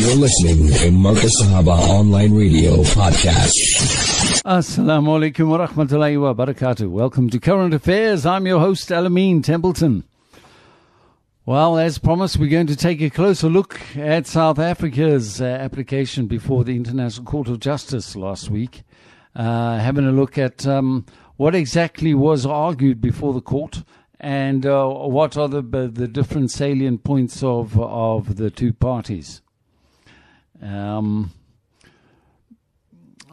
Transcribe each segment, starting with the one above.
You're listening to Marcus Sahaba Online Radio Podcast. Assalamu alaikum wa rahmatullahi wa barakatuh. Welcome to Current Affairs. I'm your host, Alameen Templeton. Well, as promised, we're going to take a closer look at South Africa's uh, application before the International Court of Justice last week. Uh, having a look at um, what exactly was argued before the court and uh, what are the, the different salient points of, of the two parties. Um,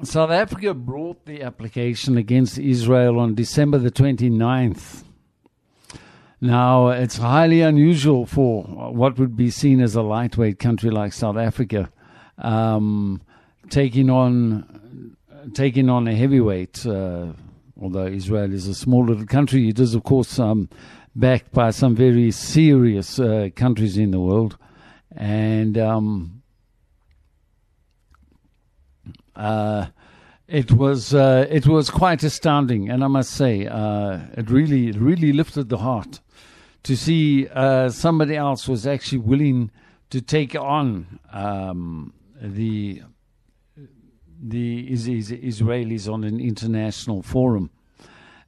South Africa brought the application against Israel on December the 29th. Now, it's highly unusual for what would be seen as a lightweight country like South Africa um, taking on taking on a heavyweight. Uh, although Israel is a small little country, it is, of course, um, backed by some very serious uh, countries in the world. And um, uh, it was uh, it was quite astounding, and I must say, uh, it really it really lifted the heart to see uh, somebody else was actually willing to take on um, the the Israelis on an international forum.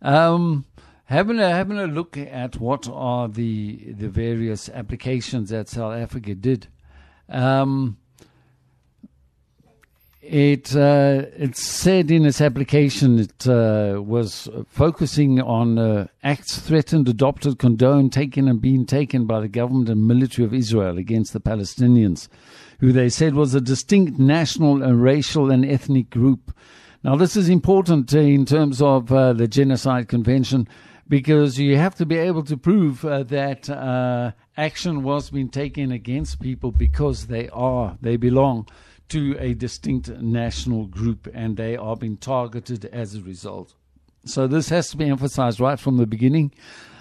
Um, having a having a look at what are the the various applications that South Africa did. Um, it uh, it said in its application it uh, was focusing on uh, acts threatened, adopted, condoned, taken, and being taken by the government and military of Israel against the Palestinians, who they said was a distinct national and racial and ethnic group. Now, this is important in terms of uh, the Genocide Convention because you have to be able to prove uh, that uh, action was being taken against people because they are, they belong to a distinct national group and they are being targeted as a result. So this has to be emphasized right from the beginning.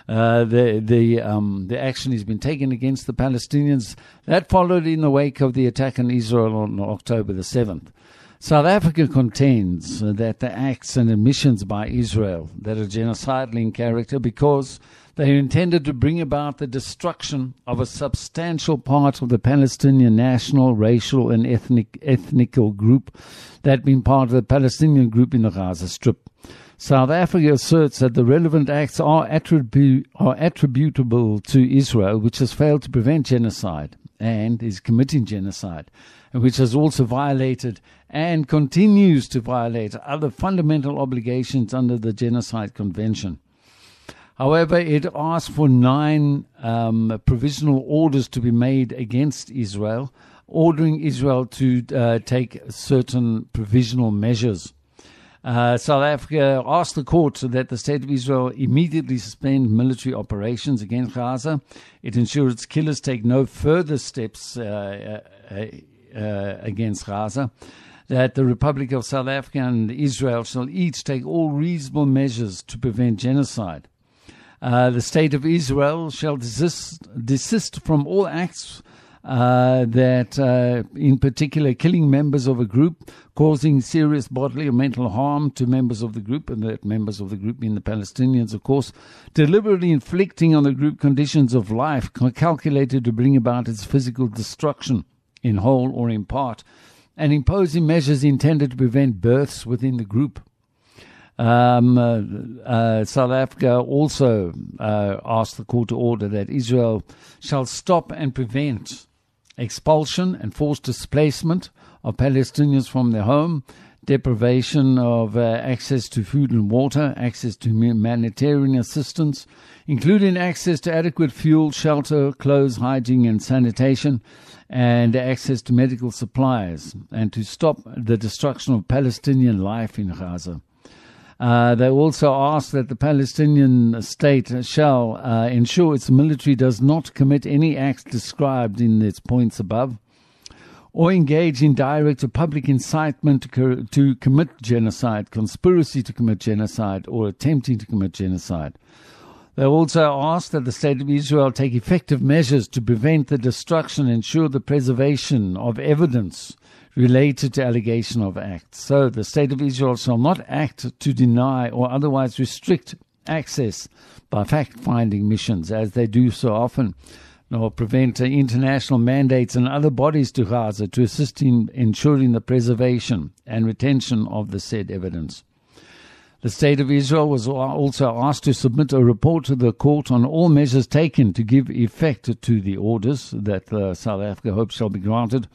Uh, the the um, the action has been taken against the Palestinians. That followed in the wake of the attack on Israel on October the seventh. South Africa contends that the acts and admissions by Israel that are genocidal in character because they intended to bring about the destruction of a substantial part of the Palestinian national, racial, and ethnic ethnical group that had been part of the Palestinian group in the Gaza Strip. South Africa asserts that the relevant acts are, attribu- are attributable to Israel, which has failed to prevent genocide and is committing genocide, and which has also violated and continues to violate other fundamental obligations under the Genocide Convention. However, it asked for nine um, provisional orders to be made against Israel, ordering Israel to uh, take certain provisional measures. Uh, South Africa asked the court that the state of Israel immediately suspend military operations against Gaza. It ensures its killers take no further steps uh, uh, uh, against Gaza. That the Republic of South Africa and Israel shall each take all reasonable measures to prevent genocide. Uh, the state of Israel shall desist, desist from all acts uh, that, uh, in particular, killing members of a group, causing serious bodily or mental harm to members of the group, and that members of the group being the Palestinians, of course, deliberately inflicting on the group conditions of life calculated to bring about its physical destruction, in whole or in part, and imposing measures intended to prevent births within the group. Um, uh, uh, South Africa also uh, asked the court to order that Israel shall stop and prevent expulsion and forced displacement of Palestinians from their home, deprivation of uh, access to food and water, access to humanitarian assistance, including access to adequate fuel, shelter, clothes, hygiene, and sanitation, and access to medical supplies, and to stop the destruction of Palestinian life in Gaza. Uh, they also ask that the Palestinian state shall uh, ensure its military does not commit any acts described in its points above or engage in direct or public incitement to, co- to commit genocide, conspiracy to commit genocide, or attempting to commit genocide. They also ask that the State of Israel take effective measures to prevent the destruction and ensure the preservation of evidence related to allegation of acts. So the State of Israel shall not act to deny or otherwise restrict access by fact finding missions, as they do so often. nor prevent international mandates and other bodies to Gaza to assist in ensuring the preservation and retention of the said evidence. The State of Israel was also asked to submit a report to the court on all measures taken to give effect to the orders that uh, South Africa hopes shall be granted.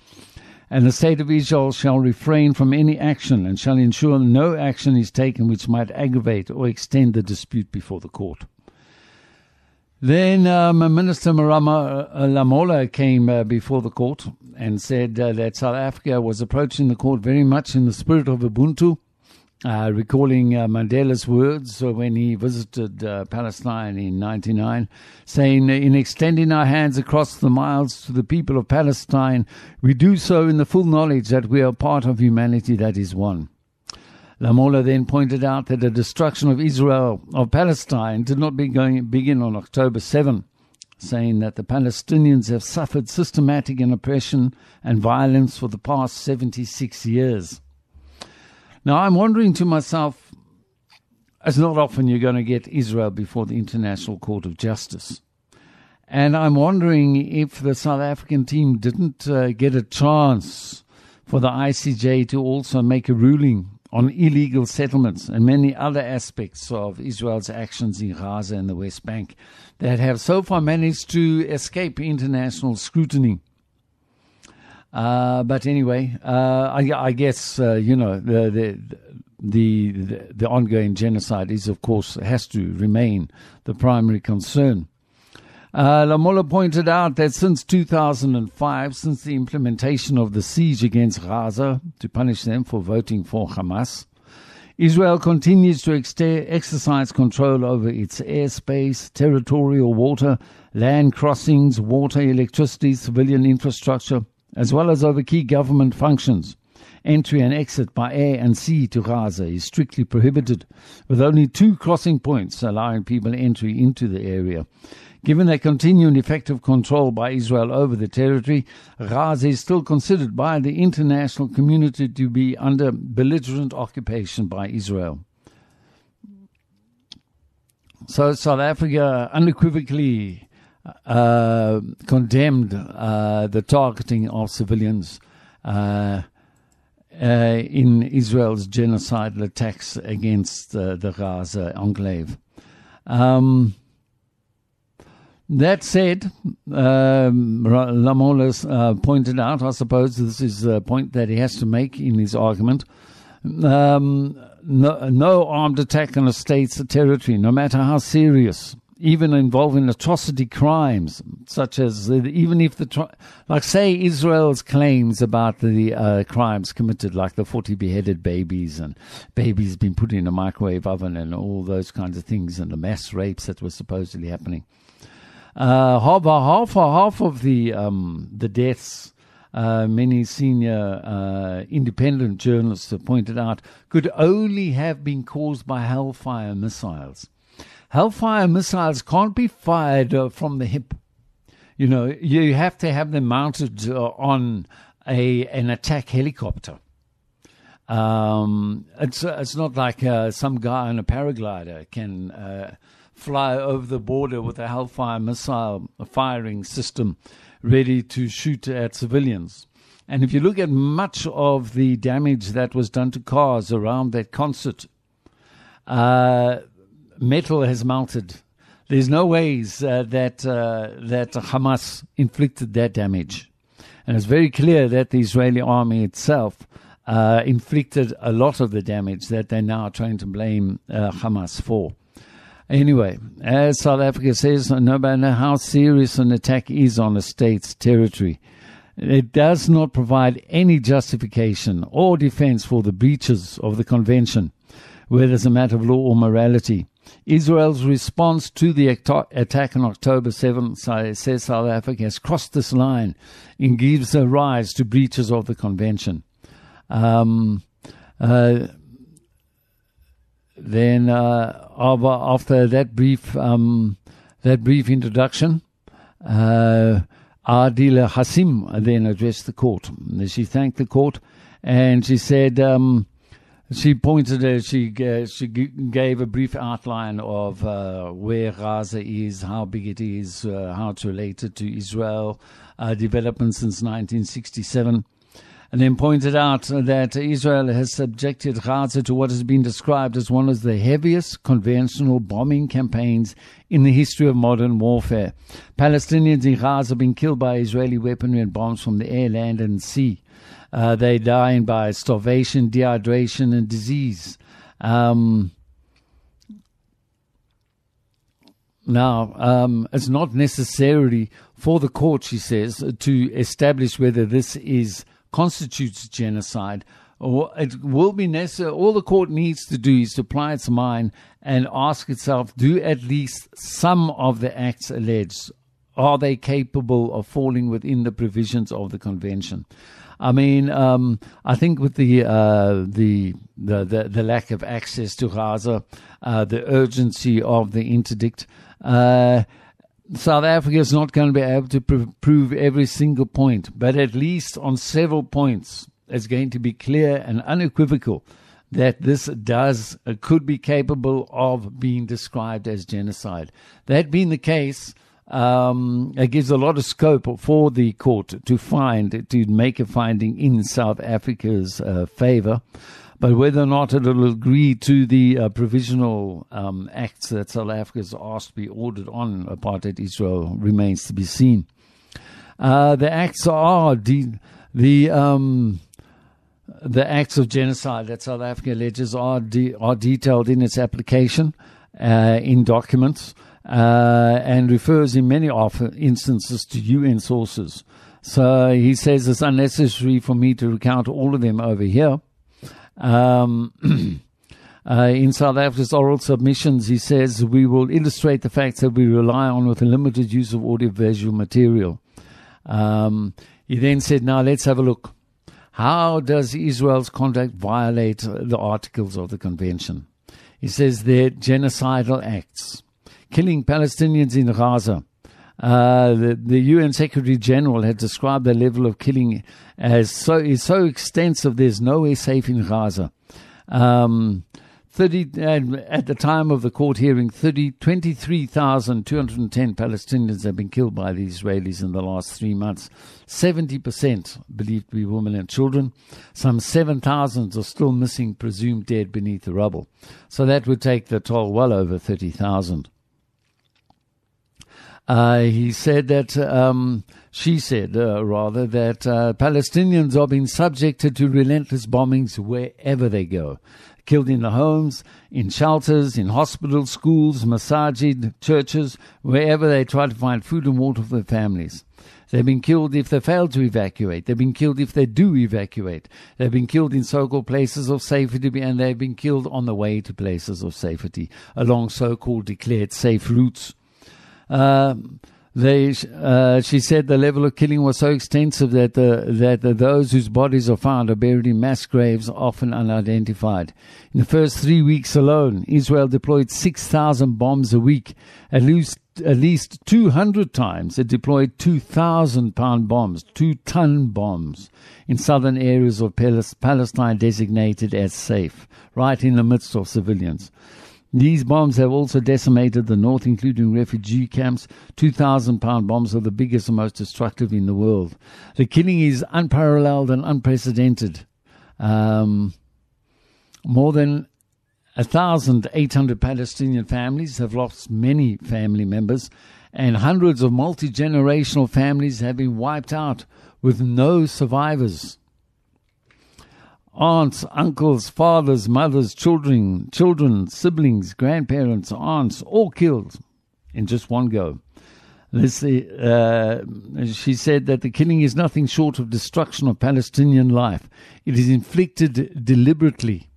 And the State of Israel shall refrain from any action and shall ensure no action is taken which might aggravate or extend the dispute before the court. Then um, Minister Marama uh, Lamola came uh, before the court and said uh, that South Africa was approaching the court very much in the spirit of Ubuntu uh, recalling uh, Mandela's words when he visited uh, Palestine in 99, saying, In extending our hands across the miles to the people of Palestine, we do so in the full knowledge that we are part of humanity that is one. Lamola then pointed out that the destruction of Israel, of Palestine, did not begin, begin on October 7, saying that the Palestinians have suffered systematic oppression and violence for the past 76 years. Now, I'm wondering to myself, it's not often you're going to get Israel before the International Court of Justice. And I'm wondering if the South African team didn't uh, get a chance for the ICJ to also make a ruling on illegal settlements and many other aspects of Israel's actions in Gaza and the West Bank that have so far managed to escape international scrutiny. Uh, but anyway, uh, I, I, guess uh, you know the, the the the ongoing genocide is, of course, has to remain the primary concern. Uh, Lamola pointed out that since 2005, since the implementation of the siege against Gaza to punish them for voting for Hamas, Israel continues to exercise control over its airspace, territorial water, land crossings, water, electricity, civilian infrastructure, as well as over key government functions. Entry and exit by air and sea to Gaza is strictly prohibited, with only two crossing points allowing people entry into the area. Given their continued effective control by Israel over the territory, Gaza is still considered by the international community to be under belligerent occupation by Israel. So South Africa unequivocally uh, condemned uh, the targeting of civilians uh, uh in Israel's genocidal attacks against the Gaza enclave. Um, that said, um, Lamola uh, pointed out, I suppose this is a point that he has to make in his argument. Um, no, no, armed attack on a state's territory, no matter how serious, even involving atrocity crimes, such as even if the like say Israel's claims about the uh, crimes committed, like the forty beheaded babies and babies being put in a microwave oven and all those kinds of things, and the mass rapes that were supposedly happening. Uh, half, half, half of the um, the deaths. Uh, many senior uh, independent journalists have pointed out could only have been caused by Hellfire missiles. Hellfire missiles can't be fired uh, from the hip. You know, you have to have them mounted uh, on a an attack helicopter. Um, it's uh, it's not like uh, some guy on a paraglider can uh, fly over the border with a Hellfire missile firing system ready to shoot at civilians. And if you look at much of the damage that was done to cars around that concert, uh, metal has melted. There's no ways uh, that uh, that Hamas inflicted that damage, and it's very clear that the Israeli army itself uh, inflicted a lot of the damage that they're now trying to blame uh, Hamas for. Anyway, as South Africa says, no matter how serious an attack is on a state's territory, it does not provide any justification or defense for the breaches of the convention, whether it's a matter of law or morality. Israel's response to the attack on October 7 says South Africa has crossed this line and gives a rise to breaches of the convention. Um, uh, then, uh, after that brief um, that brief introduction, uh, Adila Hassim then addressed the court. She thanked the court and she said. Um, she pointed, uh, she uh, she g- gave a brief outline of uh, where Gaza is, how big it is, uh, how it's related to Israel, uh, development since 1967, and then pointed out that Israel has subjected Gaza to what has been described as one of the heaviest conventional bombing campaigns in the history of modern warfare. Palestinians in Gaza have been killed by Israeli weaponry and bombs from the air, land, and sea. Uh, they dying by starvation, dehydration, and disease. Um, now, um, it's not necessarily for the court, she says, to establish whether this is constitutes genocide. Or it will be necessary. All the court needs to do is to apply its mind and ask itself: Do at least some of the acts alleged are they capable of falling within the provisions of the convention? I mean, um, I think with the, uh, the, the, the the lack of access to Gaza, uh, the urgency of the interdict. Uh, South Africa is not going to be able to pr- prove every single point, but at least on several points, it's going to be clear and unequivocal that this does could be capable of being described as genocide. That being the case, um, it gives a lot of scope for the court to find, to make a finding in South Africa's uh, favor. But whether or not it will agree to the uh, provisional um, acts that South Africa has asked to be ordered on apartheid Israel remains to be seen. Uh, the acts are de- the um, the acts of genocide that South Africa alleges are de- are detailed in its application uh, in documents uh, and refers in many instances to UN sources. So he says it's unnecessary for me to recount all of them over here. Um, uh, in South Africa's oral submissions, he says we will illustrate the facts that we rely on with a limited use of audiovisual material. Um, he then said, now let's have a look. How does Israel's conduct violate the articles of the convention? He says they're genocidal acts killing Palestinians in Gaza. Uh, the, the, UN Secretary General had described the level of killing as so is so extensive. There's nowhere safe in Gaza. Um, 30 at the time of the court hearing 30 23,210 Palestinians have been killed by the Israelis in the last 3 months 70% believed to be women and children some 7,000 are still missing presumed dead beneath the rubble so that would take the toll well over 30,000 uh, he said that, um, she said, uh, rather, that uh, Palestinians are being subjected to relentless bombings wherever they go. Killed in the homes, in shelters, in hospitals, schools, masajid, churches, wherever they try to find food and water for their families. They've been killed if they fail to evacuate. They've been killed if they do evacuate. They've been killed in so-called places of safety, and they've been killed on the way to places of safety, along so-called declared safe routes. Uh, they, uh, she said the level of killing was so extensive that the, that the, those whose bodies are found are buried in mass graves, often unidentified. In the first three weeks alone, Israel deployed 6,000 bombs a week. At least, at least 200 times it deployed 2,000 pound bombs, two ton bombs, in southern areas of Palestine designated as safe, right in the midst of civilians. These bombs have also decimated the north, including refugee camps. 2,000 pound bombs are the biggest and most destructive in the world. The killing is unparalleled and unprecedented. Um, more than 1,800 Palestinian families have lost many family members, and hundreds of multi generational families have been wiped out with no survivors aunts, uncles, fathers, mothers, children, children, siblings, grandparents, aunts, all killed in just one go. This, uh, she said that the killing is nothing short of destruction of Palestinian life. It is inflicted deliberately.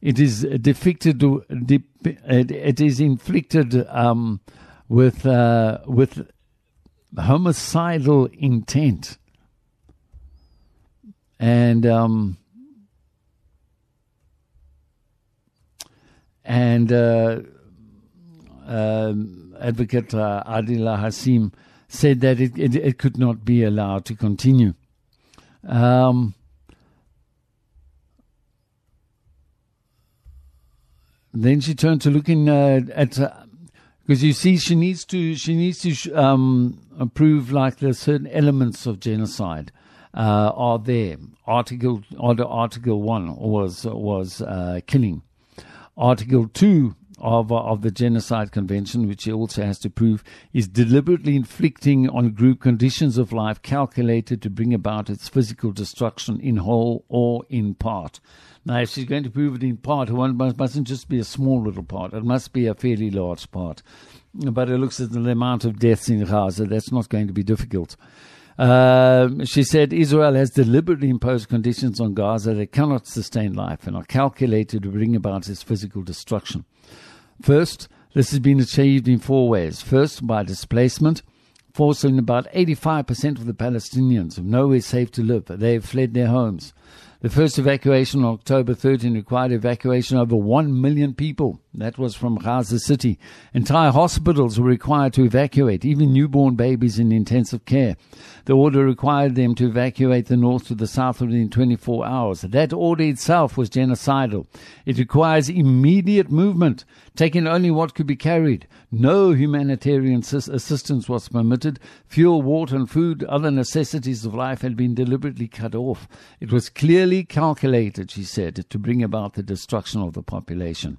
It is depicted. It is inflicted um, with uh, with homicidal intent, and um, And uh, um, Advocate uh, Adila Hassim said that it, it, it, could not be allowed to continue. Um, then she turned to looking uh, at because you see she needs to she needs to um, prove like the certain elements of genocide uh, are there. Article order Article one was was uh, killing. Article two of, uh, of the Genocide Convention, which he also has to prove, is deliberately inflicting on group conditions of life calculated to bring about its physical destruction in whole or in part. Now, if she's going to prove it in part, it mustn't just be a small little part. It must be a fairly large part. But it looks at the amount of deaths in Gaza. That's not going to be difficult. Uh, she said Israel has deliberately imposed conditions on Gaza that cannot sustain life and are calculated to bring about its physical destruction. First, this has been achieved in four ways. First, by displacement, forcing about 85% of the Palestinians of nowhere safe to live. They have fled their homes. The first evacuation on October 13 required evacuation of over 1 million people. That was from Gaza City. Entire hospitals were required to evacuate, even newborn babies in intensive care. The order required them to evacuate the north to the south within 24 hours. That order itself was genocidal. It requires immediate movement, taking only what could be carried. No humanitarian assistance was permitted. Fuel, water, and food, other necessities of life had been deliberately cut off. It was clearly calculated, she said, to bring about the destruction of the population.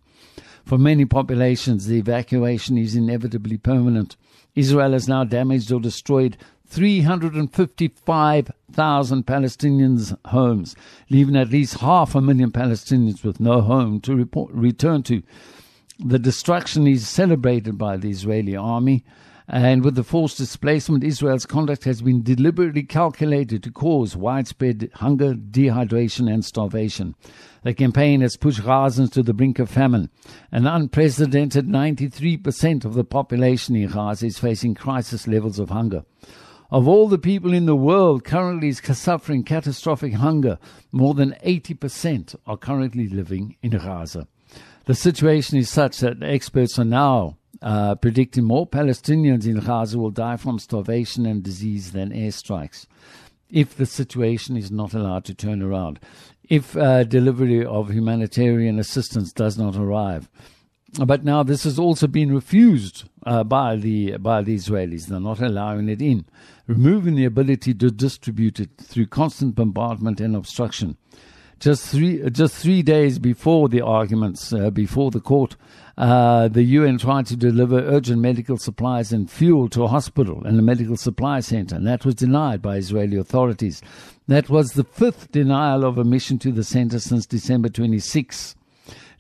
For many populations, the evacuation is inevitably permanent. Israel has now damaged or destroyed 355,000 Palestinians' homes, leaving at least half a million Palestinians with no home to report, return to. The destruction is celebrated by the Israeli army. And with the forced displacement, Israel's conduct has been deliberately calculated to cause widespread hunger, dehydration, and starvation. The campaign has pushed Gazans to the brink of famine. An unprecedented 93% of the population in Gaza is facing crisis levels of hunger. Of all the people in the world currently suffering catastrophic hunger, more than 80% are currently living in Gaza. The situation is such that experts are now uh, predicting more Palestinians in Gaza will die from starvation and disease than airstrikes if the situation is not allowed to turn around, if uh, delivery of humanitarian assistance does not arrive. But now this has also been refused uh, by the by the Israelis. They're not allowing it in, removing the ability to distribute it through constant bombardment and obstruction. Just three just three days before the arguments, uh, before the court, uh, the UN tried to deliver urgent medical supplies and fuel to a hospital and a medical supply center, and that was denied by Israeli authorities. That was the fifth denial of admission to the center since December 26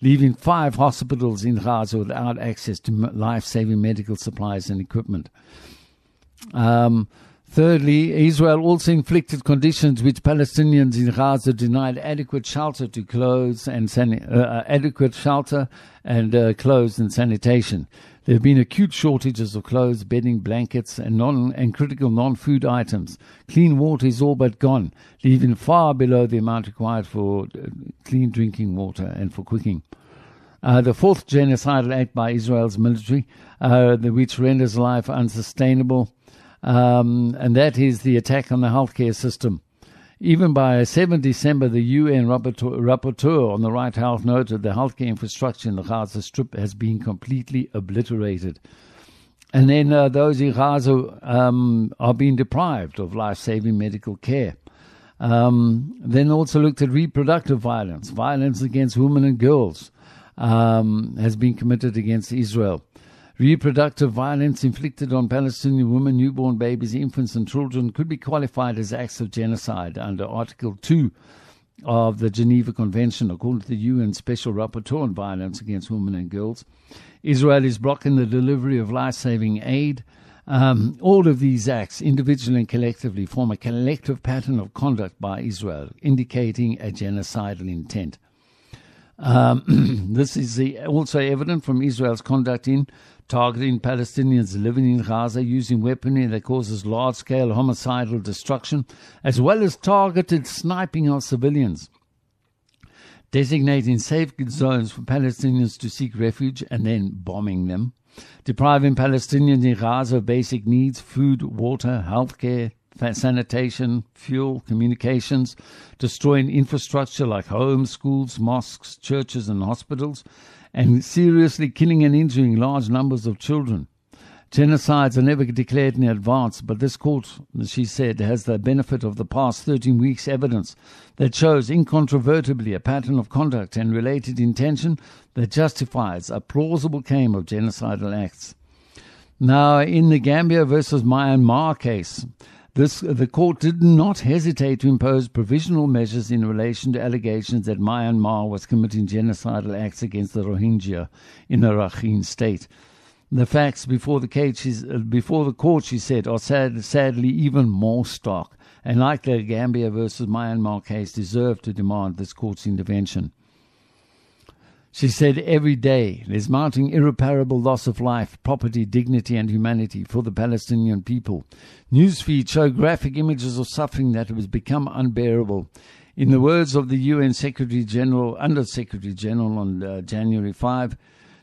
leaving five hospitals in Gaza without access to life saving medical supplies and equipment. Um, thirdly, Israel also inflicted conditions which Palestinians in Gaza denied adequate shelter to clothes and san- uh, uh, adequate shelter and uh, clothes and sanitation. There have been acute shortages of clothes, bedding, blankets, and non and critical non-food items. Clean water is all but gone, leaving far below the amount required for uh, clean drinking water and for cooking. Uh, the fourth genocidal act by Israel's military, uh, which renders life unsustainable, um, and that is the attack on the healthcare system. Even by 7 December, the UN rapporteur on the right health noted the healthcare infrastructure in the Gaza Strip has been completely obliterated. And then uh, those in Gaza um, are being deprived of life saving medical care. Um, then also looked at reproductive violence, violence against women and girls um, has been committed against Israel. Reproductive violence inflicted on Palestinian women, newborn babies, infants, and children could be qualified as acts of genocide under Article 2 of the Geneva Convention, according to the UN Special Rapporteur on Violence Against Women and Girls. Israel is blocking the delivery of life saving aid. Um, all of these acts, individually and collectively, form a collective pattern of conduct by Israel, indicating a genocidal intent. Um, this is the, also evident from Israel's conduct in targeting Palestinians living in Gaza using weaponry that causes large scale homicidal destruction, as well as targeted sniping of civilians, designating safe zones for Palestinians to seek refuge and then bombing them, depriving Palestinians in Gaza of basic needs food, water, health care, sanitation, fuel, communications, destroying infrastructure like homes, schools, mosques, churches, and hospitals, and seriously killing and injuring large numbers of children. Genocides are never declared in advance, but this court, she said, has the benefit of the past 13 weeks' evidence that shows incontrovertibly a pattern of conduct and related intention that justifies a plausible claim of genocidal acts. Now, in the Gambia versus Myanmar case, this, the court did not hesitate to impose provisional measures in relation to allegations that Myanmar was committing genocidal acts against the Rohingya in the Rakhine state. The facts before the, uh, before the court, she said, are sad, sadly even more stark, and like the Gambia versus Myanmar case, deserve to demand this court's intervention. She said every day there's mounting irreparable loss of life, property, dignity, and humanity for the Palestinian people. Newsfeeds show graphic images of suffering that has become unbearable. In the words of the UN Secretary General, Under Secretary General on uh, January 5,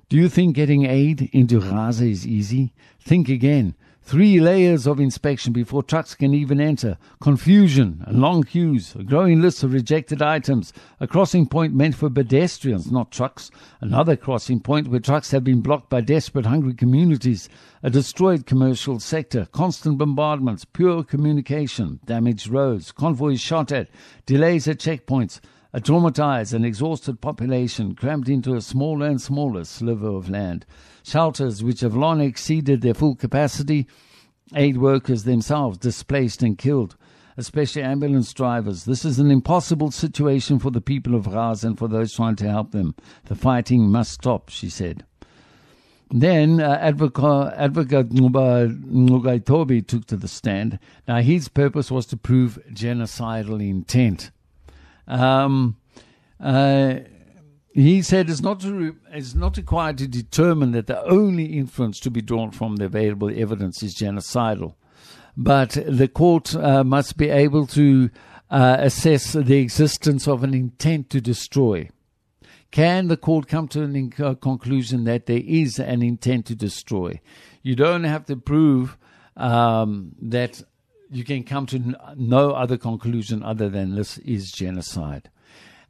do you think getting aid into Gaza is easy? Think again. Three layers of inspection before trucks can even enter. Confusion and long queues. A growing list of rejected items. A crossing point meant for pedestrians, not trucks. Another crossing point where trucks have been blocked by desperate, hungry communities. A destroyed commercial sector. Constant bombardments. Poor communication. Damaged roads. Convoys shot at. Delays at checkpoints. A traumatized and exhausted population crammed into a smaller and smaller sliver of land. Shelters which have long exceeded their full capacity. Aid workers themselves displaced and killed, especially ambulance drivers. This is an impossible situation for the people of Gaza and for those trying to help them. The fighting must stop, she said. Then uh, advocate, advocate Ngcukaitobi took to the stand. Now, his purpose was to prove genocidal intent. Um, uh, he said it's not, it's not required to determine that the only inference to be drawn from the available evidence is genocidal. But the court uh, must be able to uh, assess the existence of an intent to destroy. Can the court come to a uh, conclusion that there is an intent to destroy? You don't have to prove um, that you can come to no other conclusion other than this is genocide.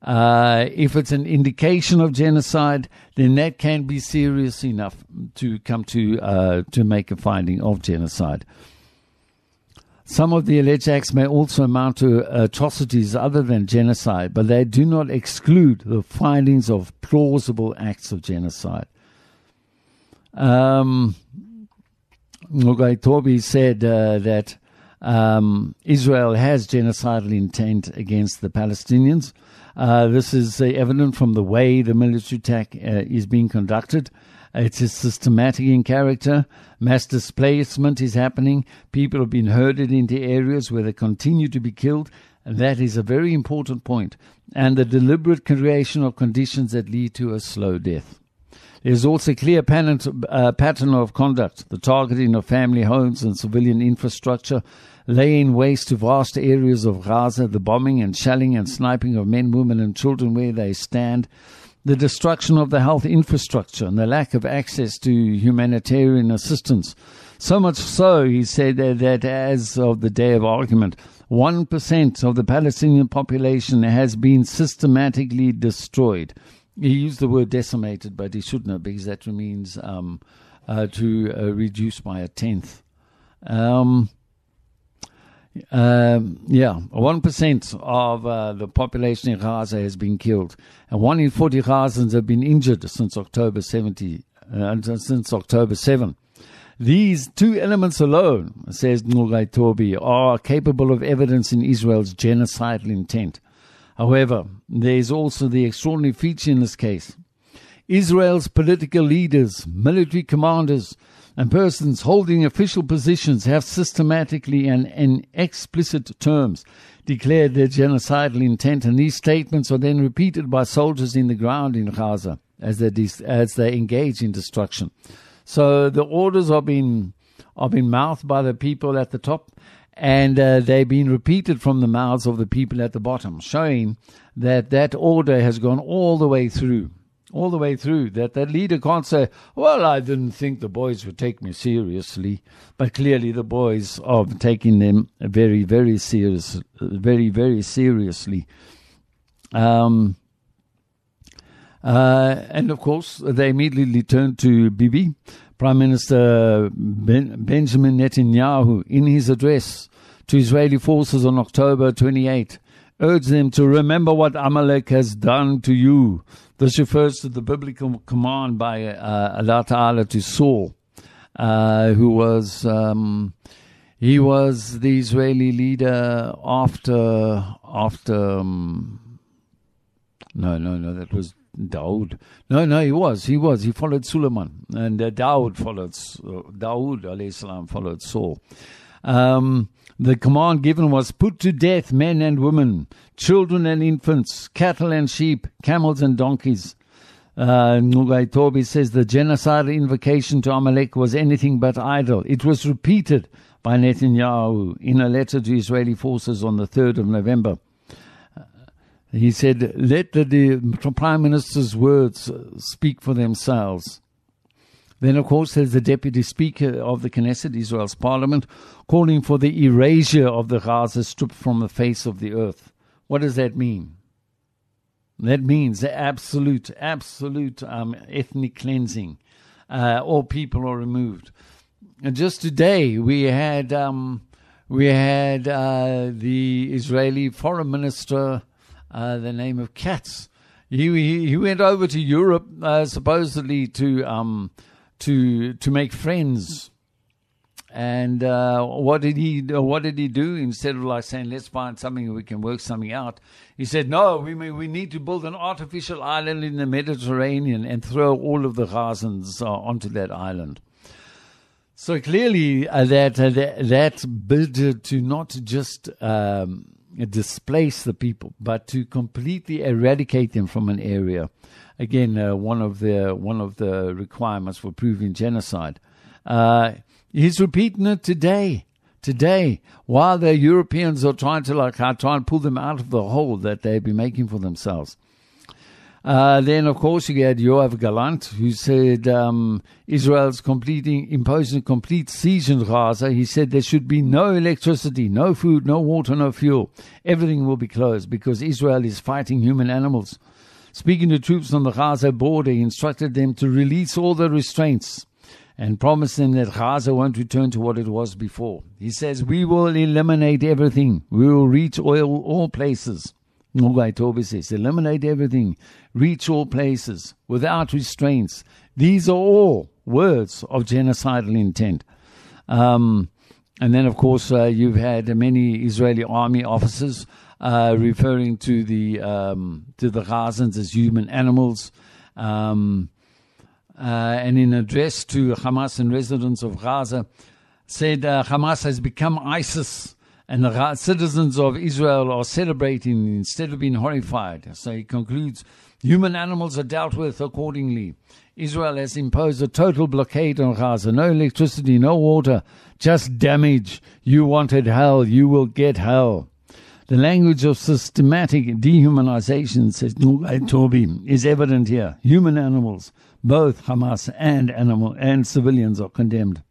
Uh, if it's an indication of genocide, then that can be serious enough to come to uh, to make a finding of genocide. Some of the alleged acts may also amount to atrocities other than genocide, but they do not exclude the findings of plausible acts of genocide. Um, Toby said uh, that um, Israel has genocidal intent against the Palestinians. Uh, this is uh, evident from the way the military attack uh, is being conducted. It's systematic in character. Mass displacement is happening. People have been herded into areas where they continue to be killed. And that is a very important point. And the deliberate creation of conditions that lead to a slow death. There's also a clear uh, pattern of conduct, the targeting of family homes and civilian infrastructure, laying waste to vast areas of Gaza, the bombing and shelling and sniping of men, women, and children where they stand, the destruction of the health infrastructure, and the lack of access to humanitarian assistance. So much so, he said that, as of the day of argument, 1% of the Palestinian population has been systematically destroyed. He used the word decimated, but he shouldn't have because that means um, uh, to uh, reduce by a tenth. Um, um, yeah, 1% of uh, the population in Gaza has been killed, and 1 in 40 Gazans have been injured since October 70, uh, since October 7. These two elements alone, says Ngcukaitobi, are capable of evidence in Israel's genocidal intent. However, there is also the extraordinary feature in this case. Israel's political leaders, military commanders, and persons holding official positions have systematically and in explicit terms declared their genocidal intent, and these statements are then repeated by soldiers in the ground in Gaza as they, as they engage in destruction. So the orders are being, are being mouthed by the people at the top, and uh, they've been repeated from the mouths of the people at the bottom, showing that that order has gone all the way through all the way through that that leader can't say, well, I didn't think the boys would take me seriously, but clearly the boys are taking them very, very serious, very, very seriously. Um, uh, and of course, they immediately turned to Bibi, Prime Minister ben, Benjamin Netanyahu, in his address to Israeli forces on October 28, urged them to remember what Amalek has done to you this refers to the biblical command by uh, Allah Ta'ala to Saul, uh, who was, um, he was the Israeli leader after, after, um, no, no, no, that was Dawood. No, no, he was, he was, he followed Suleiman, and uh, followed, uh, Dawood, alayhi salam, followed Saul. Um, the command given was put to death men and women, children and infants, cattle and sheep, camels and donkeys. Uh, says the genocide invocation to Amalek was anything but idle. It was repeated by Netanyahu in a letter to Israeli forces on the 3rd of November. Uh, he said, Let the, the Prime Minister's words speak for themselves. Then, of course, there's the Deputy Speaker of the Knesset, Israel's Parliament, calling for the erasure of the Gaza Strip from the face of the earth. What does that mean? That means absolute, absolute um, ethnic cleansing. Uh, all people are removed. And just today, we had um, we had uh, the Israeli Foreign Minister, uh, the name of Katz. He, he, he went over to Europe uh, supposedly to um, to to make friends. And uh, what did he what did he do instead of like saying let's find something we can work something out? He said no, we we need to build an artificial island in the Mediterranean and throw all of the Gazans uh, onto that island. So clearly uh, that uh, that, that bid to not just um, displace the people, but to completely eradicate them from an area again uh, one of the one of the requirements for proving genocide. Uh, he's repeating it today. Today, while the Europeans are trying to like try and pull them out of the hole that they've been making for themselves. Uh, then, of course, you had Yoav Gallant, who said um, Israel's completing, imposing complete siege in Gaza. He said there should be no electricity, no food, no water, no fuel. Everything will be closed because Israel is fighting human animals. Speaking to troops on the Gaza border, he instructed them to release all the restraints and promised them that Gaza won't return to what it was before. He says, We will eliminate everything. We will reach all, all places. Ngcukaitobi says, Eliminate everything. Reach all places without restraints. These are all words of genocidal intent. Um, and then, of course, uh, you've had many Israeli army officers uh, referring to the um, to the Gazans as human animals. Um, uh, and in address to Hamas and residents of Gaza, said uh, Hamas has become ISIS, and the citizens of Israel are celebrating instead of being horrified. So he concludes, human animals are dealt with accordingly. Israel has imposed a total blockade on Gaza. No electricity, no water, just damage. You wanted hell, you will get hell. The language of systematic dehumanization, says Ngcukaitobi, is evident here. Human animals, both Hamas and animal and civilians, are condemned.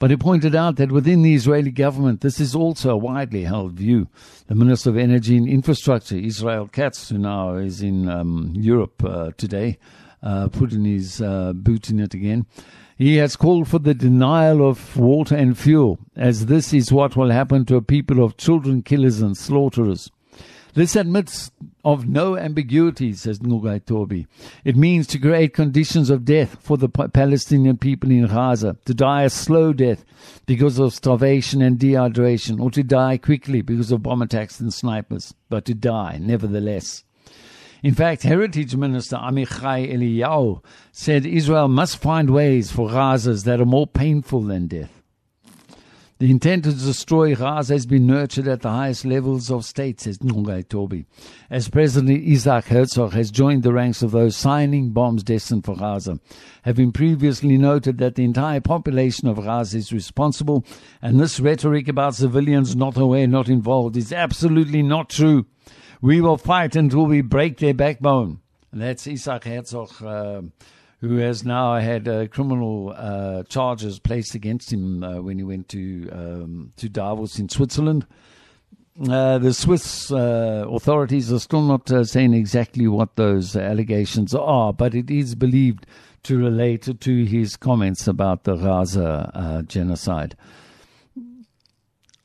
But he pointed out that within the Israeli government, this is also a widely held view. The Minister of Energy and Infrastructure, Israel Katz, who now is in um, Europe uh, today, uh, putting his uh, boot in it again, he has called for the denial of water and fuel, as this is what will happen to a people of children killers and slaughterers. This admits of no ambiguity, says Ngcukaitobi. It means to create conditions of death for the Palestinian people in Gaza, to die a slow death because of starvation and dehydration, or to die quickly because of bomb attacks and snipers, but to die nevertheless. In fact, Heritage Minister Amichai Eliyahu said Israel must find ways for Gazas that are more painful than death. The intent to destroy Gaza has been nurtured at the highest levels of state, says Ngcukaitobi, as President Isaac Herzog has joined the ranks of those signing bombs destined for Gaza, having previously noted that the entire population of Gaza is responsible, and this rhetoric about civilians not aware, not involved is absolutely not true. We will fight until we break their backbone. That's Isaac Herzog, uh, who has now had uh, criminal uh, charges placed against him uh, when he went to um, to Davos in Switzerland. Uh, the Swiss uh, authorities are still not saying exactly what those allegations are, but it is believed to relate to his comments about the Gaza genocide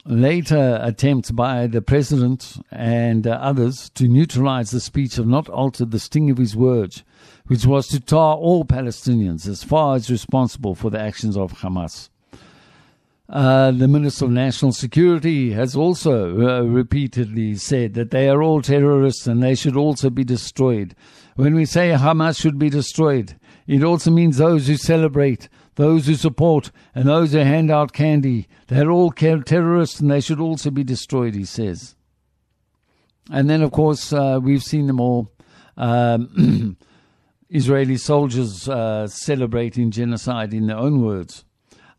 later attempts by the president and uh, others to neutralize the speech have not altered the sting of his words, which was to tar all Palestinians as far as responsible for the actions of Hamas. Uh, the Minister of National Security has also uh, repeatedly said that they are all terrorists and they should also be destroyed. When we say Hamas should be destroyed, it also means those who celebrate those who support, and those who hand out candy. They're all terrorists and they should also be destroyed, he says. And then, of course, uh, we've seen them all. Um, Israeli soldiers uh, celebrating genocide in their own words.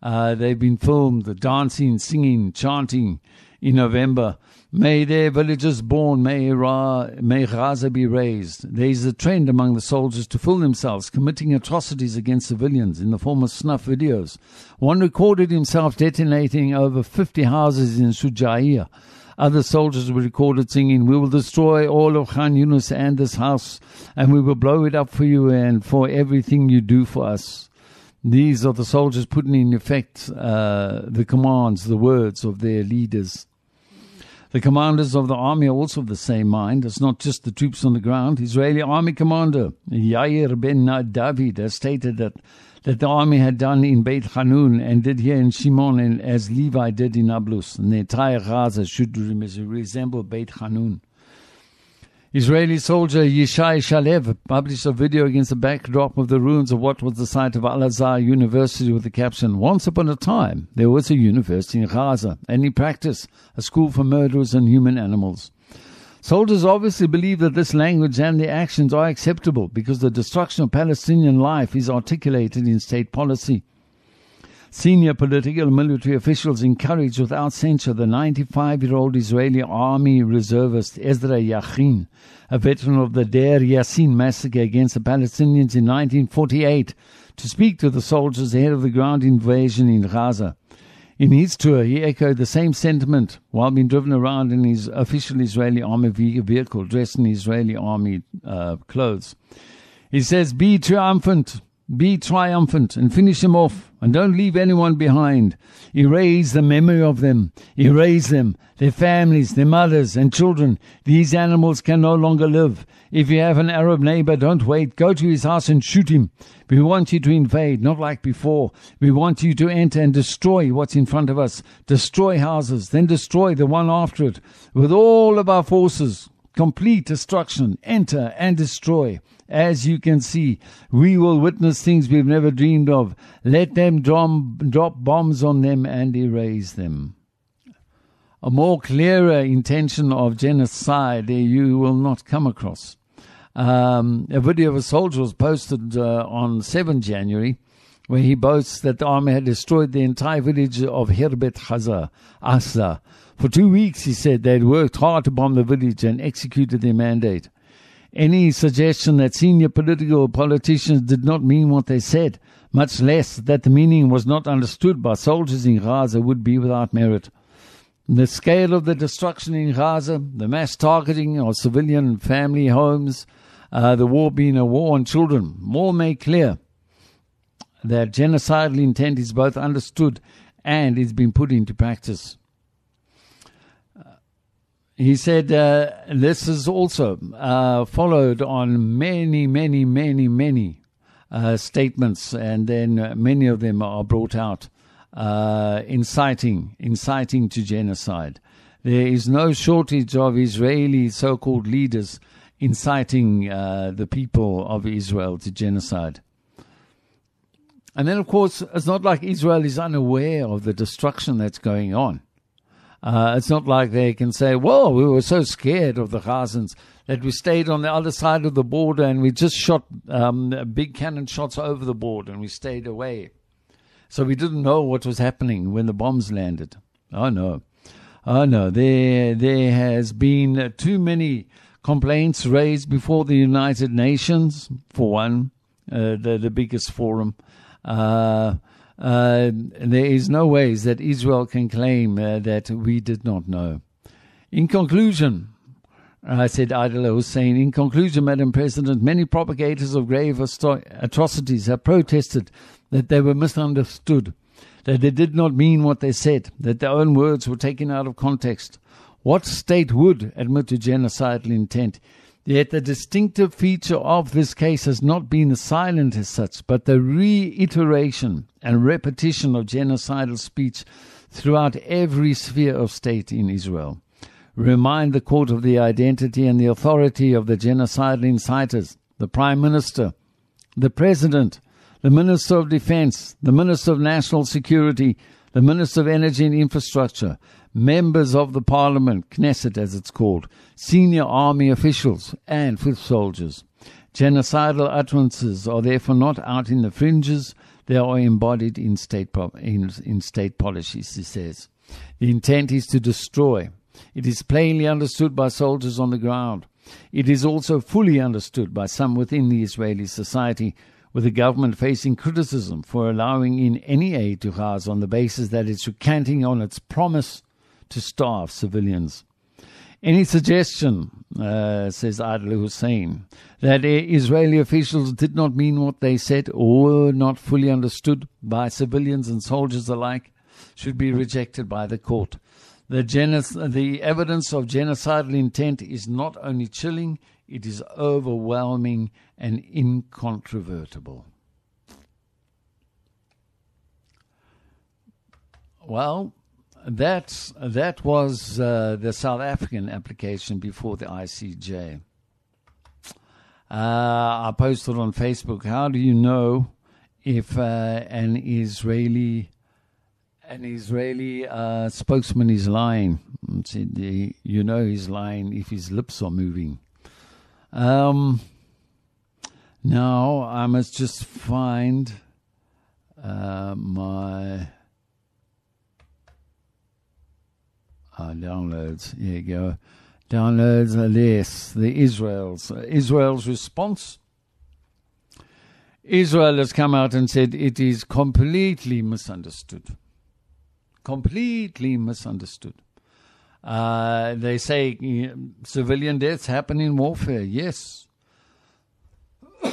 Uh, they've been filmed dancing, singing, chanting in November. May their villages born, may, Ra, may Gaza be razed. There is a trend among the soldiers to fool themselves, committing atrocities against civilians in the form of snuff videos. One recorded himself detonating over 50 houses in Shujaiya. Other soldiers were recorded singing, We will destroy all of Khan Yunus and this house, and we will blow it up for you and for everything you do for us. These are the soldiers putting in effect uh, the commands, the words of their leaders. The commanders of the army are also of the same mind. It's not just the troops on the ground. Israeli army commander Yair ben David has stated that, that the army had done in Beit Hanun and did here in Shimon and as Levi did in Nablus. Entire Gaza should resemble Beit Hanun. Israeli soldier Yishai Shalev published a video against the backdrop of the ruins of what was the site of Al Azhar University with the caption, Once upon a time, there was a university in Gaza, and in practice, a school for murderers and human animals. Soldiers obviously believe that this language and the actions are acceptable because the destruction of Palestinian life is articulated in state policy. Senior political and military officials encouraged without censure the 95 year old Israeli army reservist Ezra Yachin, a veteran of the Deir Yassin massacre against the Palestinians in 1948, to speak to the soldiers ahead of the ground invasion in Gaza. In his tour, he echoed the same sentiment while being driven around in his official Israeli army vehicle dressed in Israeli army uh, clothes. He says, Be triumphant, be triumphant and finish them off and don't leave anyone behind. Erase the memory of them. Erase them, their families, their mothers and children. These animals can no longer live. If you have an Arab neighbor, don't wait. Go to his house and shoot him. We want you to invade, not like before. We want you to enter and destroy what's in front of us. Destroy houses, then destroy the one after it with all of our forces. Complete destruction. Enter and destroy. As you can see, we will witness things we've never dreamed of. Let them drop, bombs on them and erase them. A more clearer intention of genocide you will not come across. Um, a video of a soldier was posted uh, on 7 January where he boasts that the army had destroyed the entire village of Herbet Haza, Asa. For two weeks, he said, they had worked hard to bomb the village and executed their mandate. Any suggestion that senior political politicians did not mean what they said, much less that the meaning was not understood by soldiers in Gaza, would be without merit. The scale of the destruction in Gaza, the mass targeting of civilian family homes, uh, the war being a war on children, all make clear that genocidal intent is both understood and is being put into practice. He said uh, this is also uh, followed on many, many, many, many uh, statements, and then many of them are brought out uh, inciting, inciting to genocide. There is no shortage of Israeli so-called leaders inciting uh, the people of Israel to genocide. And then, of course, it's not like Israel is unaware of the destruction that's going on. Uh, it's not like they can say, "Well, we were so scared of the Gazans that we stayed on the other side of the border and we just shot um, big cannon shots over the border and we stayed away." So we didn't know what was happening when the bombs landed. Oh no, oh no, there there has been too many complaints raised before the United Nations, for one, uh, the, the biggest forum. Uh, uh, there is no ways that Israel can claim uh, that we did not know. In conclusion, I said Adil Hussein, in conclusion, Madam President, many propagators of grave atrocities have protested that they were misunderstood, that they did not mean what they said, that their own words were taken out of context. What state would admit to genocidal intent? Yet the distinctive feature of this case has not been the silent as such, but the reiteration and repetition of genocidal speech throughout every sphere of state in Israel. Remind the court of the identity and the authority of the genocidal inciters, the Prime Minister, the President, the Minister of Defense, the Minister of National Security, the Minister of Energy and Infrastructure, members of the Parliament, Knesset as it's called, senior army officials, and foot soldiers. Genocidal utterances are therefore not out in the fringes, they are embodied in state, in, in state policies, he says. The intent is to destroy. It is plainly understood by soldiers on the ground. It is also fully understood by some within the Israeli society, with the government facing criticism for allowing in any aid to Gaza on the basis that it's recanting on its promise to starve civilians. Any suggestion, uh, says Adil Hussein, that Israeli officials did not mean what they said or were not fully understood by civilians and soldiers alike should be rejected by the court. The, the evidence of genocidal intent is not only chilling, it is overwhelming and incontrovertible. Well, that that was uh, the South African application before the ICJ. Uh, I posted on Facebook. How do you know if uh, an Israeli an Israeli uh, spokesman is lying? Said, you know he's lying if his lips are moving. Um, now I must just find uh, my Uh, downloads. Here you go. Downloads this. The Israel's Israel's response. Israel has come out and said it is completely misunderstood. Completely misunderstood. Uh, they say civilian deaths happen in warfare. Yes.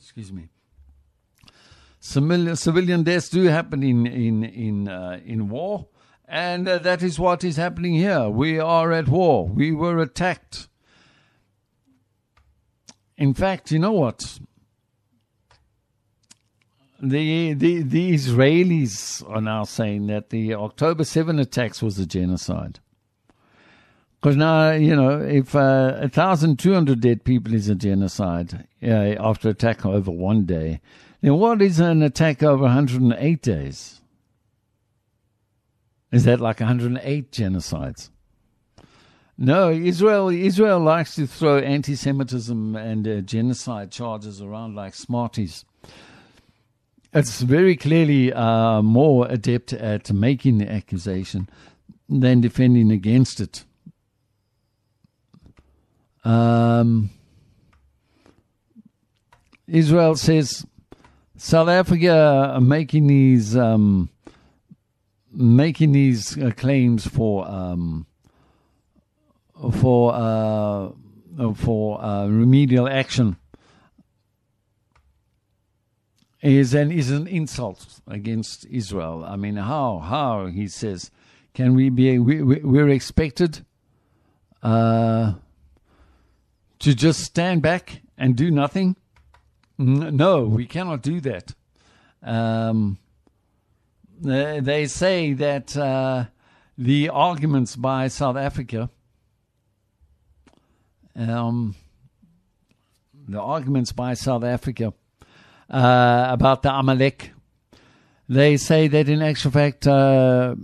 Excuse me. Civilian, civilian deaths do happen in in in uh, in war. And uh, that is what is happening here. We are at war. We were attacked. In fact, you know what? The, the, the Israelis are now saying that the October 7 attacks was a genocide. Because now, you know, if uh, 1,200 dead people is a genocide uh, after attack over one day, then what is an attack over 108 days? Is that like 108 genocides? No, Israel Israel likes to throw anti-Semitism and uh, genocide charges around like smarties. It's very clearly uh, more adept at making the accusation than defending against it. Um, Israel says South Africa making these um, making these uh, claims for um, for uh, for uh, remedial action is an is an insult against Israel. I mean, how how he says can we be we, we're expected uh, to just stand back and do nothing? No, we cannot do that. Um, they say that uh, the arguments by South Africa, um, the arguments by South Africa uh, about the Amalek, they say that in actual fact, uh,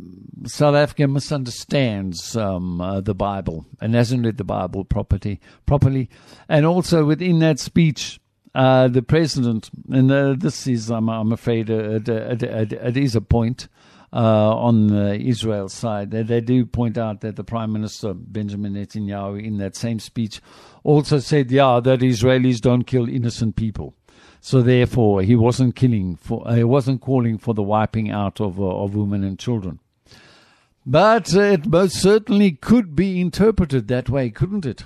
South Africa misunderstands um, uh, the Bible and hasn't read the Bible properly. Properly, and also within that speech, uh, the president, and uh, this is, I'm, I'm afraid, it is a point. uh, on uh, Israel's side. They, they, do point out that the Prime Minister, Benjamin Netanyahu, in that same speech, also said, yeah, that Israelis don't kill innocent people. So therefore, he wasn't killing for, uh, he wasn't calling for the wiping out of, uh, of women and children. But it most certainly could be interpreted that way, couldn't it?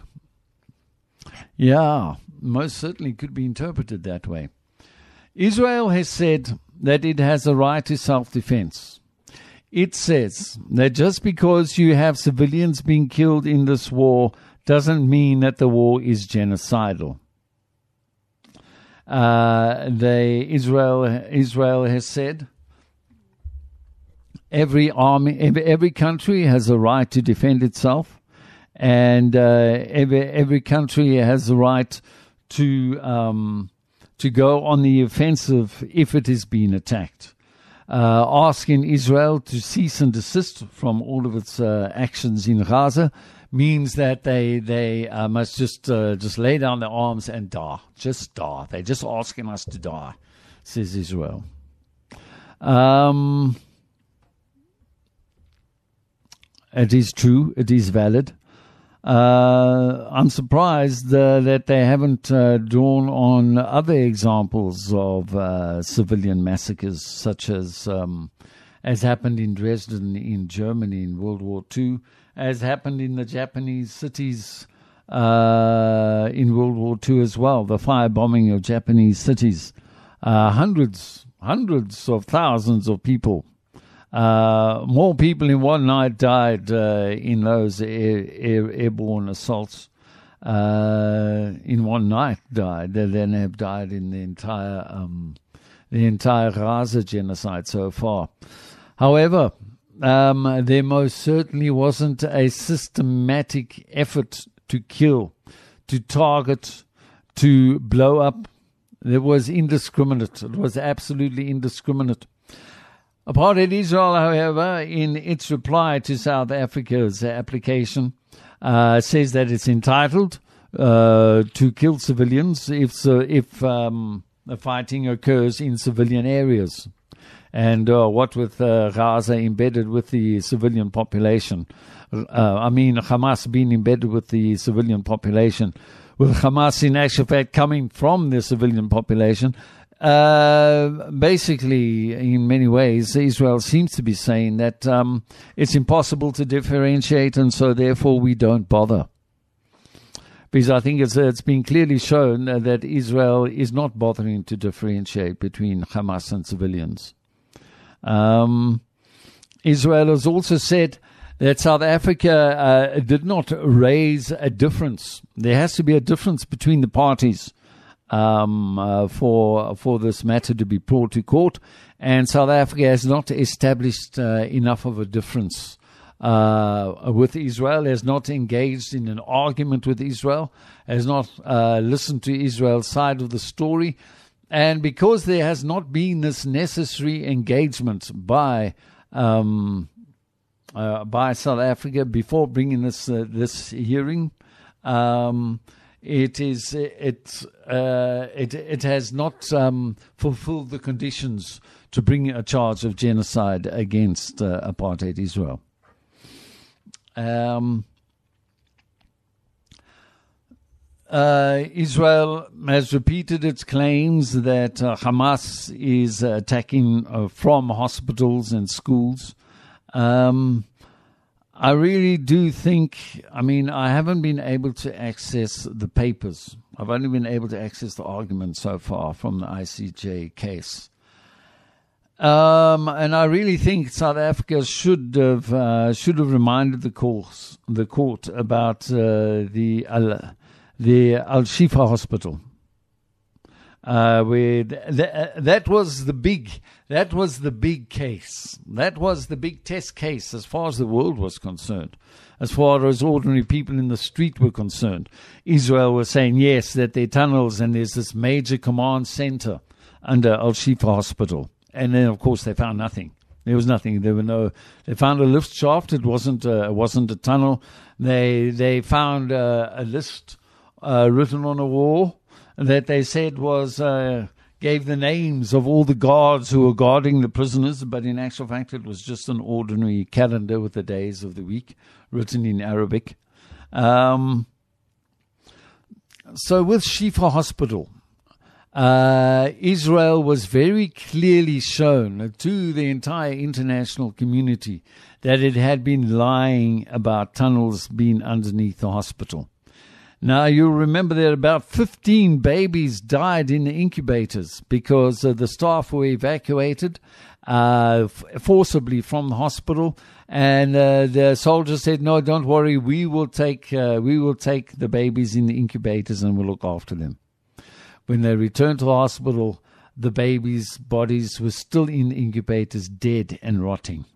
Yeah, most certainly could be interpreted that way. Israel has said that it has a right to self defense. It says that just because you have civilians being killed in this war doesn't mean that the war is genocidal. Uh, the Israel Israel has said every army every, every country has a right to defend itself, and uh, every every country has a right to um, to go on the offensive if it is being attacked uh, asking Israel to cease and desist from all of its uh, actions in Gaza means that they they uh, must just uh, just lay down their arms and die, just die. They're just asking us to die, says Israel. Um, it is true. It is valid. Uh, I'm surprised uh, that they haven't uh, drawn on other examples of uh, civilian massacres, such as um, as happened in Dresden in Germany in World War II, as happened in the Japanese cities uh, in World War II as well. The firebombing of Japanese cities, uh, hundreds, hundreds of thousands of people more people in one night died uh, in those air, air, airborne assaults. Uh, in one night died than have died in the entire um, the entire Gaza genocide so far. However, um, there most certainly wasn't a systematic effort to kill, to target, to blow up. There was indiscriminate. It was absolutely indiscriminate. Apartheid Israel, however, in its reply to South Africa's application, uh, says that it's entitled uh, to kill civilians if if um, the fighting occurs in civilian areas. And uh, what with uh, Gaza embedded with the civilian population, uh, I mean Hamas being embedded with the civilian population, with Hamas in actual fact coming from the civilian population, uh, basically, in many ways, Israel seems to be saying that um, it's impossible to differentiate, and so therefore we don't bother. Because I think it's, it's been clearly shown that Israel is not bothering to differentiate between Hamas and civilians. Um, Israel has also said that South Africa uh, did not raise a difference. There has to be a difference between the parties um, uh, for for this matter to be brought to court, and South Africa has not established uh, enough of a difference uh, with Israel, has not engaged in an argument with Israel, has not uh, listened to Israel's side of the story, and because there has not been this necessary engagement by um, uh, by South Africa before bringing this uh, this hearing. Um, it is it uh, it it has not um, fulfilled the conditions to bring a charge of genocide against uh, apartheid Israel. Um, uh, Israel has repeated its claims that uh, Hamas is attacking uh, from hospitals and schools. Um, I really do think, I mean, I haven't been able to access the papers. I've only been able to access the argument so far from the ICJ case. Um, and I really think South Africa should have uh, should have reminded the court the court about uh, the Al, the Al Shifa hospital uh, where th- uh, that was the big that was the big case. That was the big test case as far as the world was concerned. As far as ordinary people in the street were concerned, Israel was saying yes that there are tunnels and there's this major command center under Al Shifa Hospital, and then of course they found nothing. There was nothing. There were no. They found a lift shaft. It wasn't. Uh, it wasn't a tunnel. They they found uh, a list uh, written on a wall that they said was uh, gave the names of all the guards who were guarding the prisoners, but in actual fact, it was just an ordinary calendar with the days of the week written in Arabic. Um, so, with Shifa Hospital, uh, Israel was very clearly shown to the entire international community that it had been lying about tunnels being underneath the hospital. Now, you'll remember that about 15 babies died in the incubators because uh, the staff were evacuated uh, forcibly from the hospital. And uh, the soldiers said, "No, don't worry. We will take uh, we will take the babies in the incubators and we'll look after them." When they returned to the hospital, the babies' bodies were still in the incubators, dead and rotting.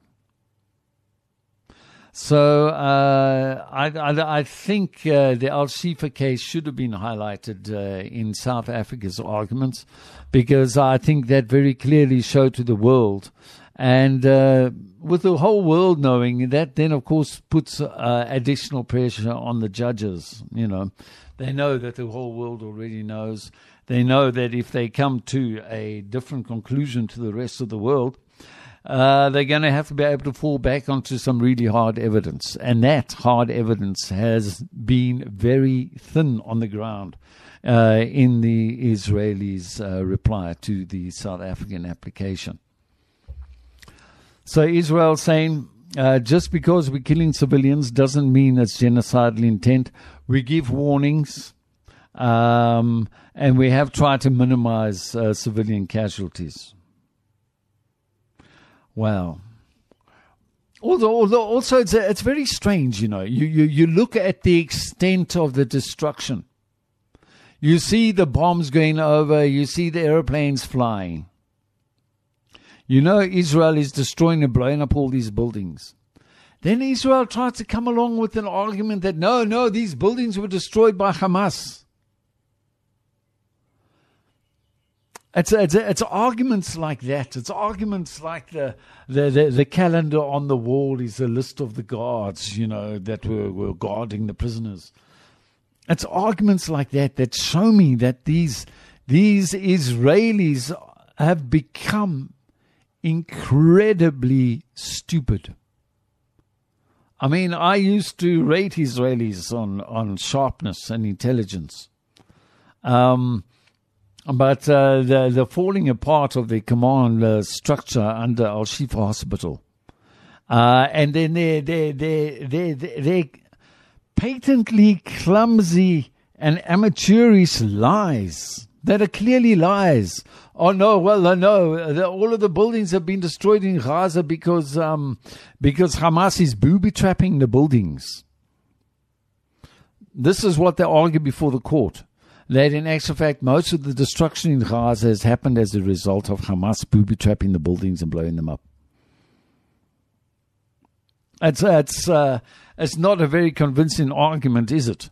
So uh, I, I, I, think uh, the Al Shifa case should have been highlighted uh, in South Africa's arguments because I think that very clearly showed to the world. And uh, with the whole world knowing that, then of course puts uh, additional pressure on the judges. You know, they know that the whole world already knows. They know that if they come to a different conclusion to the rest of the world, uh, they're going to have to be able to fall back onto some really hard evidence. And that hard evidence has been very thin on the ground uh, in the Israelis' uh, reply to the South African application. So Israel saying, uh, just because we're killing civilians doesn't mean it's genocidal intent. We give warnings. Um, and we have tried to minimize uh, civilian casualties. Wow. Although, although also it's, it's very strange, you know. You, you, you look at the extent of the destruction. You see the bombs going over, you see the airplanes flying. You know Israel is destroying and blowing up all these buildings. Then Israel tries to come along with an argument that no, no, these buildings were destroyed by Hamas. It's, it's, it's arguments like that. It's arguments like the, the, the, the, calendar on the wall is a list of the guards, you know, that were, were guarding the prisoners. It's arguments like that that show me that these, these Israelis have become incredibly stupid. I mean, I used to rate Israelis on, on sharpness and intelligence. Um, but uh, the, the falling apart of the command uh, structure under Al Shifa Hospital. Uh, and then they they they they they patently clumsy and amateurish lies that are clearly lies. Oh no, well uh, no, the, all of the buildings have been destroyed in Gaza because um, because Hamas is booby trapping the buildings. This is what they argue before the court that in actual fact, most of the destruction in Gaza has happened as a result of Hamas booby trapping the buildings and blowing them up. It's, it's, uh, it's not a very convincing argument, is it?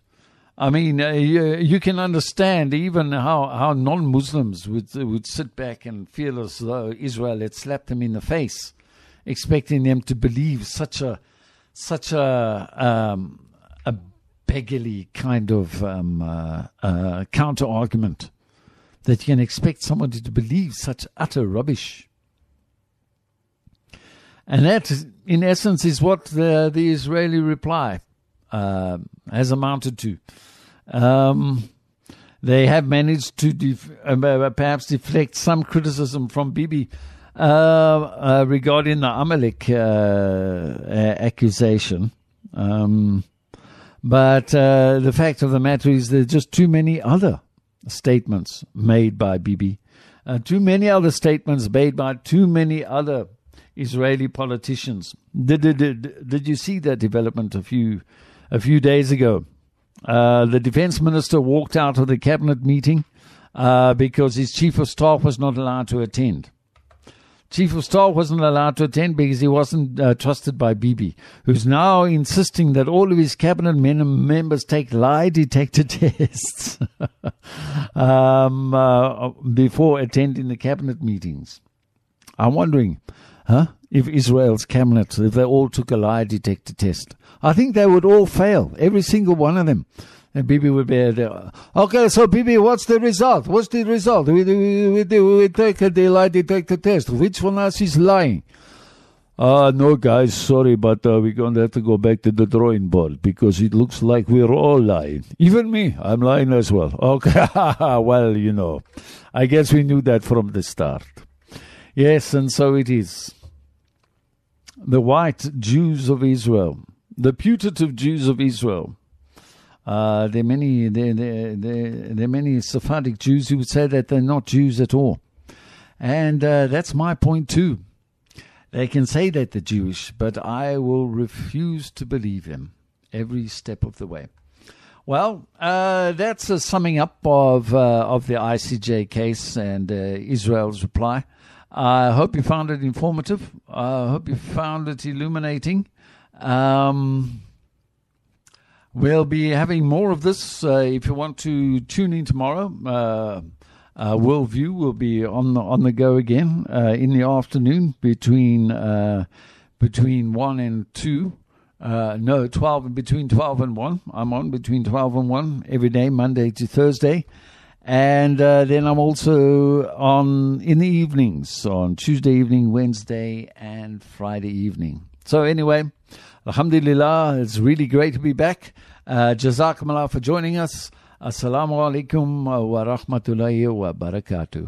I mean, uh, you, you, can understand even how, how non Muslims would, would sit back and feel as though Israel had slapped them in the face, expecting them to believe such a, such a, um, beggarly kind of um, uh, uh, counter argument that you can expect somebody to believe such utter rubbish. And that, in essence, is what the, the Israeli reply uh, has amounted to. Um, they have managed to def- uh, perhaps deflect some criticism from Bibi uh, uh, regarding the Amalek accusation. Um, but uh, the fact of the matter is, there's just too many other statements made by Bibi, uh, too many other statements made by too many other Israeli politicians. Did, did, did, did you see that development a few a few days ago? Uh, the defense minister walked out of the cabinet meeting uh, because his chief of staff was not allowed to attend. Chief of Staff wasn't allowed to attend because he wasn't uh, trusted by Bibi, who's now insisting that all of his cabinet men- and members take lie detector tests um, uh, before attending the cabinet meetings. I'm wondering, huh? If Israel's cabinet, if they all took a lie detector test, I think they would all fail, every single one of them. And Bibi would be there. Okay, so Bibi, what's the result? What's the result? We, we, we, we take a lie detector test. Which one of us is lying? Uh, no, guys, sorry, but uh, we're going to have to go back to the drawing board because it looks like we're all lying. Even me, I'm lying as well. Okay, well, you know, I guess we knew that from the start. Yes, and so it is. The white Jews of Israel, the putative Jews of Israel. Uh, there are many, there, there, there, there are many Sephardic Jews who would say that they're not Jews at all, and uh, that's my point too. They can say that they're Jewish, but I will refuse to believe them every step of the way. Well, uh, that's a summing up of uh, of the ICJ case and uh, Israel's reply. I hope you found it informative. I hope you found it illuminating. Um, we'll be having more of this. Uh, if you want to tune in tomorrow, uh, uh, Worldview will be on the, on the go again uh, in the afternoon between uh, between one and two. Uh, no, twelve between twelve and one. I'm on between twelve and one every day, Monday to Thursday, and then I'm also on in the evenings on Tuesday evening, Wednesday, and Friday evening. So anyway, Alhamdulillah, it's really great to be back. Uh, Jazakumullah for joining us. Assalamu alaikum wa rahmatullahi wa barakatuh.